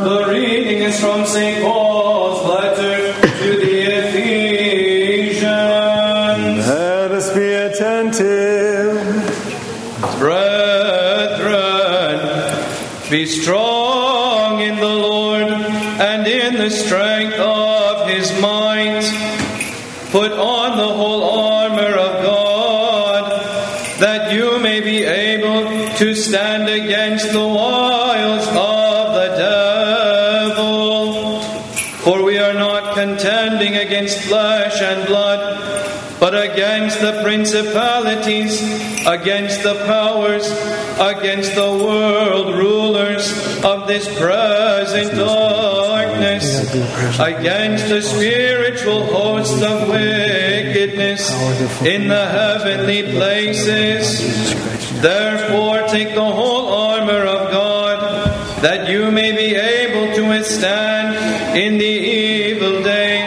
The reading is from St. Paul's letter to the Ephesians. Let us be attentive. Brethren, be strong contending against flesh and blood, but against the principalities, against the powers, against the world rulers of this present darkness, against the spiritual hosts of wickedness in the heavenly places. Therefore, take the whole armor of God, that you may be able to withstand in the evil day,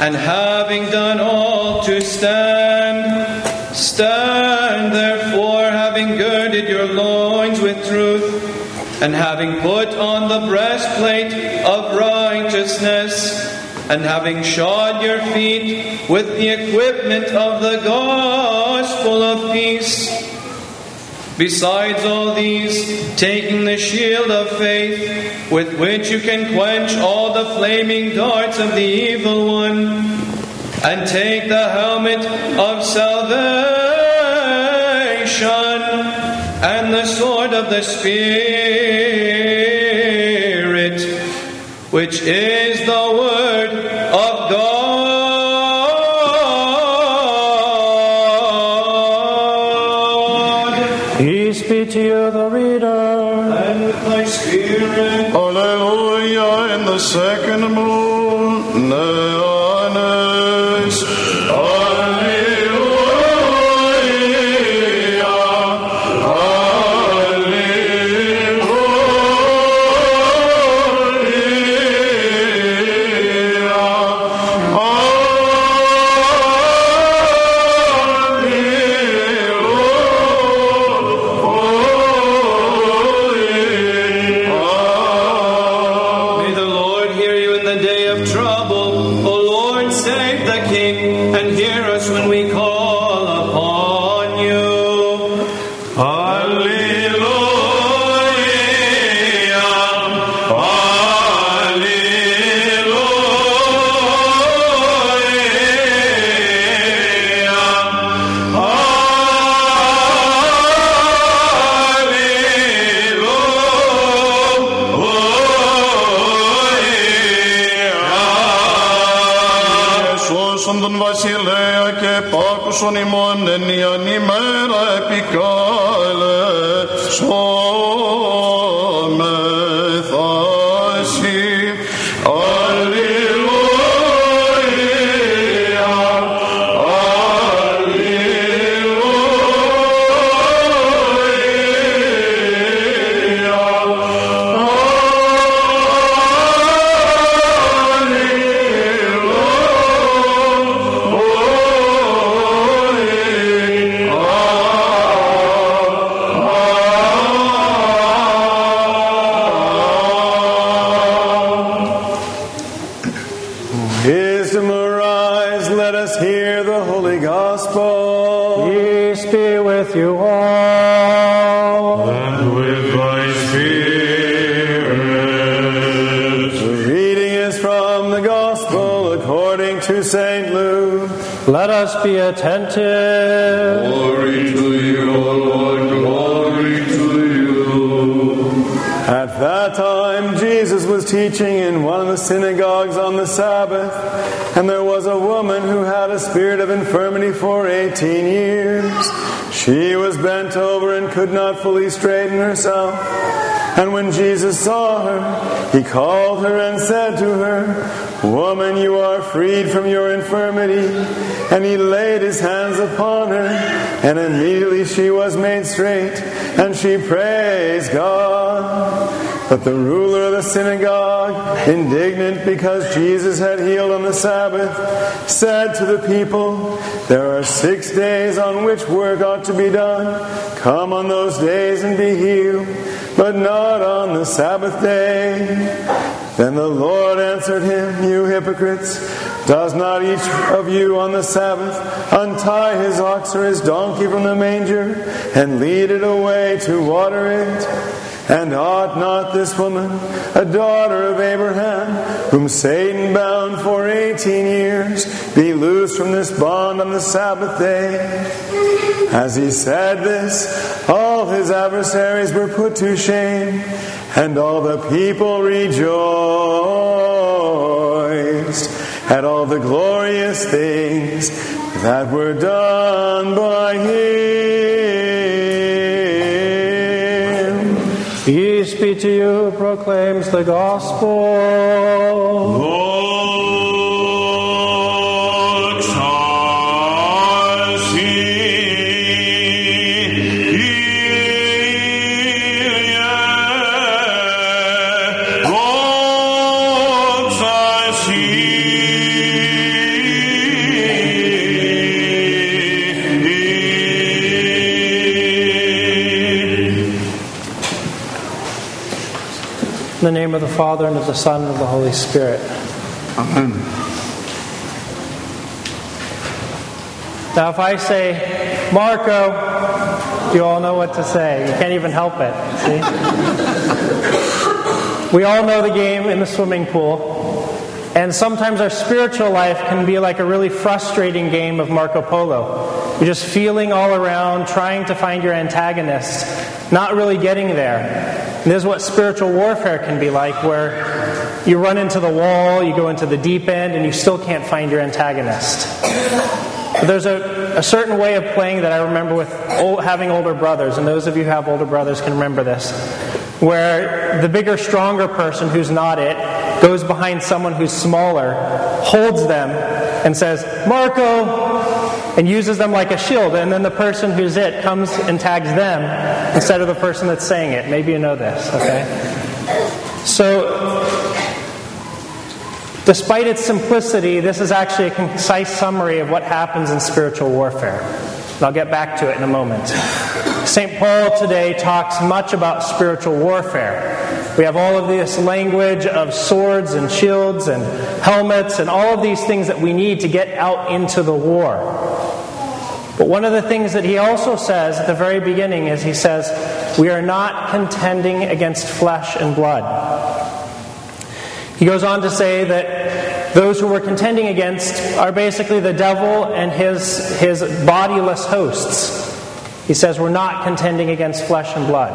and having done all to stand, stand therefore, having girded your loins with truth, and having put on the breastplate of righteousness, and having shod your feet with the equipment of the gospel of peace. Besides all these, taking the shield of faith, with which you can quench all the flaming darts of the evil one, and take the helmet of salvation and the sword of the Spirit, which is the word of God. Spirit. Alleluia in the second mode. Βασιλέα και πάκουσον ημών εν ιαν ημέρα επικάλε σώμεθα to St. Luke. Let us be attentive. Glory to you, O Lord, glory to you. At that time, Jesus was teaching in one of the synagogues on the Sabbath, and there was a woman who had a spirit of infirmity for 18 years. She was bent over and could not fully straighten herself. And when Jesus saw her, he called her and said to her, Woman, you are freed from your infirmity. And he laid his hands upon her, and immediately she was made straight, and she praised God. But the ruler of the synagogue, indignant because Jesus had healed on the Sabbath, said to the people, There are six days on which work ought to be done. Come on those days and be healed. But not on the Sabbath day. Then the Lord answered him, You hypocrites, does not each of you on the Sabbath untie his ox or his donkey from the manger and lead it away to water it? And ought not this woman, a daughter of Abraham, whom Satan bound for eighteen years, be loosed from this bond on the Sabbath day? As he said this, all his adversaries were put to shame, and all the people rejoiced at all the glorious things that were done by him. To you proclaims the gospel. Father, and of the Son, and of the Holy Spirit. Amen. Now, if I say, Marco, you all know what to say. You can't even help it. See? we all know the game in the swimming pool. And sometimes our spiritual life can be like a really frustrating game of Marco Polo. You're just feeling all around, trying to find your antagonist, not really getting there. And this is what spiritual warfare can be like, where you run into the wall, you go into the deep end, and you still can't find your antagonist. But there's a, a certain way of playing that I remember with old, having older brothers, and those of you who have older brothers can remember this, where the bigger, stronger person who's not it goes behind someone who's smaller, holds them, and says, Marco, and uses them like a shield, and then the person who's it comes and tags them instead of the person that's saying it. Maybe you know this, okay? So, Despite its simplicity, this is actually a concise summary of what happens in spiritual warfare. And I'll get back to it in a moment. St. Paul today talks much about spiritual warfare. We have all of this language of swords and shields and helmets and all of these things that we need to get out into the war. But one of the things that he also says at the very beginning is he says, We are not contending against flesh and blood. He goes on to say that those who we're contending against are basically the devil and his, his bodiless hosts. He says we're not contending against flesh and blood.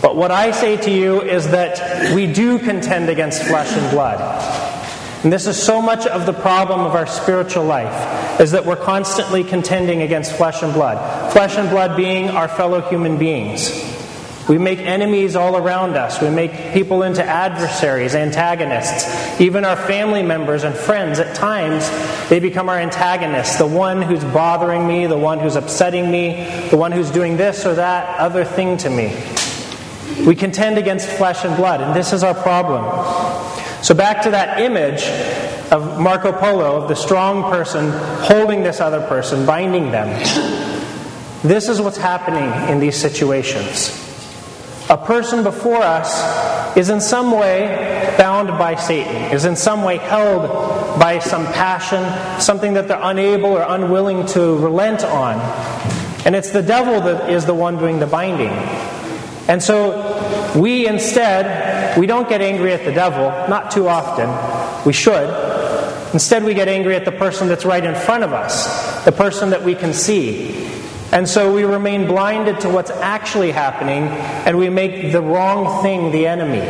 But what I say to you is that we do contend against flesh and blood. And this is so much of the problem of our spiritual life, is that we're constantly contending against flesh and blood. Flesh and blood being our fellow human beings. We make enemies all around us. We make people into adversaries, antagonists. Even our family members and friends, at times, they become our antagonists. The one who's bothering me, the one who's upsetting me, the one who's doing this or that other thing to me. We contend against flesh and blood, and this is our problem. So, back to that image of Marco Polo, of the strong person holding this other person, binding them. This is what's happening in these situations. A person before us is in some way bound by Satan, is in some way held by some passion, something that they're unable or unwilling to relent on. And it's the devil that is the one doing the binding. And so we instead, we don't get angry at the devil, not too often. We should. Instead, we get angry at the person that's right in front of us, the person that we can see. And so we remain blinded to what's actually happening, and we make the wrong thing the enemy.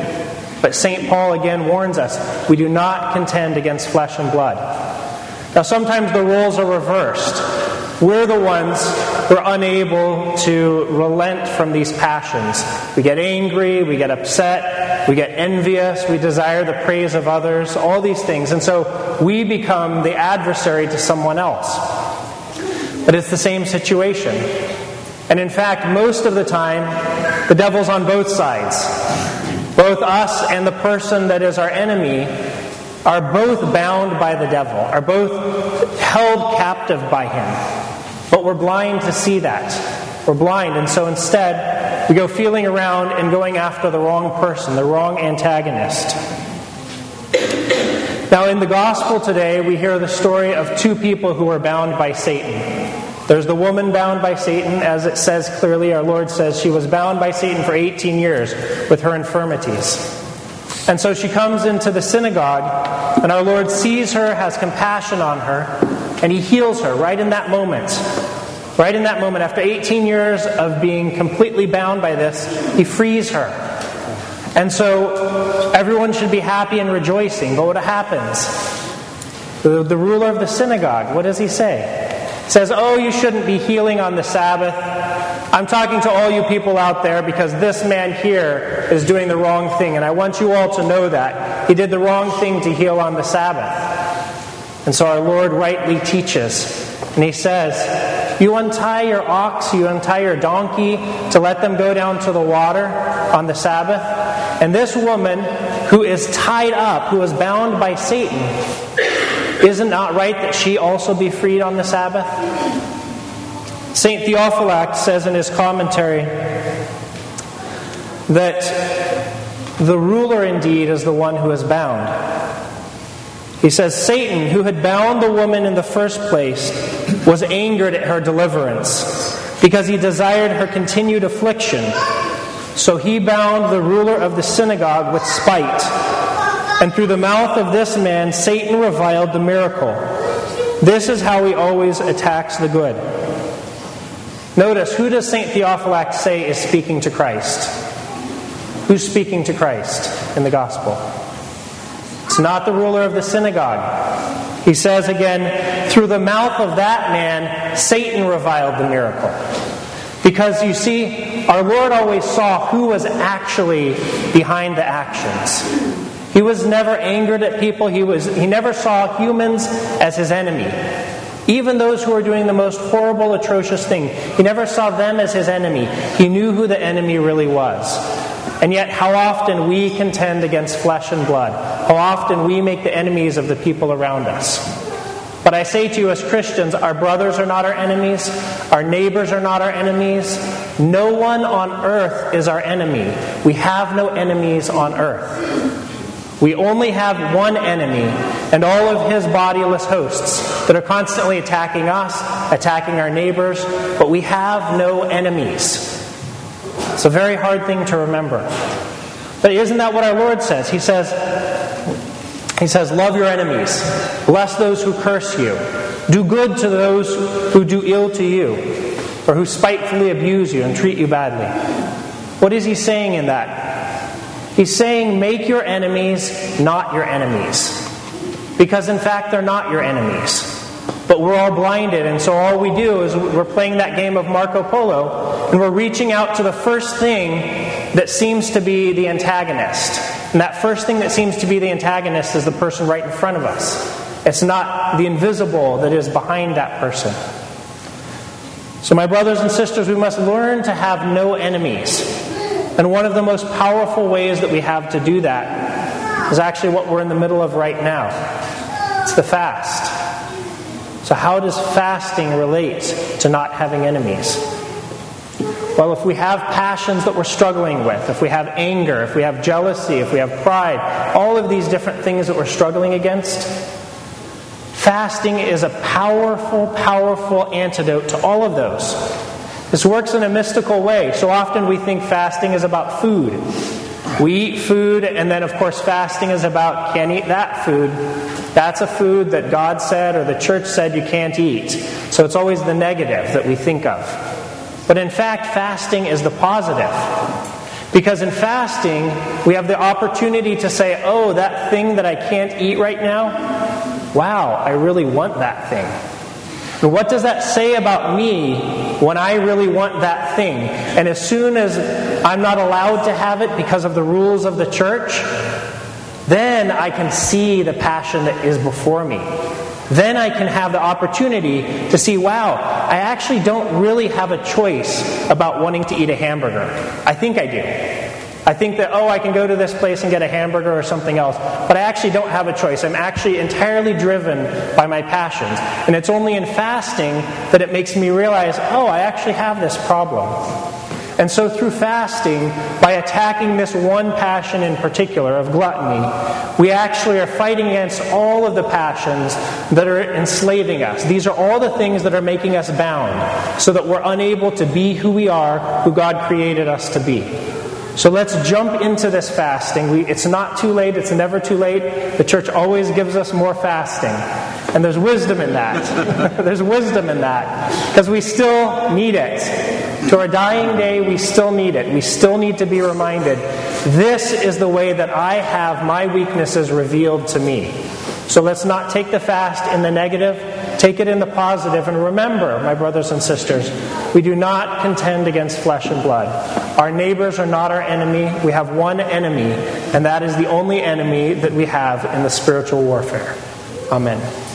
But St. Paul again warns us we do not contend against flesh and blood. Now, sometimes the roles are reversed. We're the ones who are unable to relent from these passions. We get angry, we get upset, we get envious, we desire the praise of others, all these things. And so we become the adversary to someone else. But it's the same situation. And in fact, most of the time, the devil's on both sides. Both us and the person that is our enemy are both bound by the devil, are both held captive by him. But we're blind to see that. We're blind. And so instead, We go feeling around and going after the wrong person, the wrong antagonist. Now, in the gospel today, we hear the story of two people who are bound by Satan. There's the woman bound by Satan, as it says clearly, our Lord says she was bound by Satan for 18 years with her infirmities. And so she comes into the synagogue, and our Lord sees her, has compassion on her, and he heals her right in that moment. Right in that moment, after 18 years of being completely bound by this, he frees her. And so everyone should be happy and rejoicing. But what happens? The, the ruler of the synagogue, what does he say? Says, Oh, you shouldn't be healing on the Sabbath. I'm talking to all you people out there because this man here is doing the wrong thing, and I want you all to know that. He did the wrong thing to heal on the Sabbath. And so our Lord rightly teaches, and he says, You untie your ox, you untie your donkey to let them go down to the water on the Sabbath. And this woman who is tied up, who is bound by Satan, is it not right that she also be freed on the Sabbath? St. Theophylact says in his commentary that the ruler indeed is the one who is bound. He says Satan, who had bound the woman in the first place, was angered at her deliverance because he desired her continued affliction. So he bound the ruler of the synagogue with spite. And through the mouth of this man, Satan reviled the miracle. This is how he always attacks the good. Notice, who does St. Theophylact say is speaking to Christ? Who's speaking to Christ in the gospel? It's not the ruler of the synagogue. He says again, through the mouth of that man, Satan reviled the miracle. Because you see, our Lord always saw who was actually behind the actions. He was never angered at people. He, was, he never saw humans as his enemy. Even those who were doing the most horrible, atrocious thing, he never saw them as his enemy. He knew who the enemy really was. And yet, how often we contend against flesh and blood. How often we make the enemies of the people around us. But I say to you, as Christians, our brothers are not our enemies, our neighbors are not our enemies. No one on earth is our enemy. We have no enemies on earth. We only have one enemy and all of his bodiless hosts that are constantly attacking us, attacking our neighbors, but we have no enemies. It's a very hard thing to remember. But isn't that what our Lord says? He says, He says, Love your enemies, bless those who curse you, do good to those who do ill to you, or who spitefully abuse you and treat you badly. What is he saying in that? He's saying, make your enemies not your enemies. Because in fact, they're not your enemies. But we're all blinded, and so all we do is we're playing that game of Marco Polo, and we're reaching out to the first thing that seems to be the antagonist. And that first thing that seems to be the antagonist is the person right in front of us. It's not the invisible that is behind that person. So, my brothers and sisters, we must learn to have no enemies. And one of the most powerful ways that we have to do that is actually what we're in the middle of right now it's the fast. So, how does fasting relate to not having enemies? Well, if we have passions that we're struggling with, if we have anger, if we have jealousy, if we have pride, all of these different things that we're struggling against, fasting is a powerful, powerful antidote to all of those. This works in a mystical way. So often we think fasting is about food. We eat food, and then, of course, fasting is about can't eat that food. That's a food that God said or the church said you can't eat. So it's always the negative that we think of. But in fact, fasting is the positive. Because in fasting, we have the opportunity to say, oh, that thing that I can't eat right now, wow, I really want that thing. What does that say about me when I really want that thing? And as soon as I'm not allowed to have it because of the rules of the church, then I can see the passion that is before me. Then I can have the opportunity to see, wow, I actually don't really have a choice about wanting to eat a hamburger. I think I do. I think that, oh, I can go to this place and get a hamburger or something else, but I actually don't have a choice. I'm actually entirely driven by my passions. And it's only in fasting that it makes me realize, oh, I actually have this problem. And so, through fasting, by attacking this one passion in particular of gluttony, we actually are fighting against all of the passions that are enslaving us. These are all the things that are making us bound so that we're unable to be who we are, who God created us to be. So let's jump into this fasting. We, it's not too late, it's never too late. The church always gives us more fasting. And there's wisdom in that. there's wisdom in that. Because we still need it. To our dying day, we still need it. We still need to be reminded this is the way that I have my weaknesses revealed to me. So let's not take the fast in the negative, take it in the positive, and remember, my brothers and sisters, we do not contend against flesh and blood. Our neighbors are not our enemy. We have one enemy, and that is the only enemy that we have in the spiritual warfare. Amen.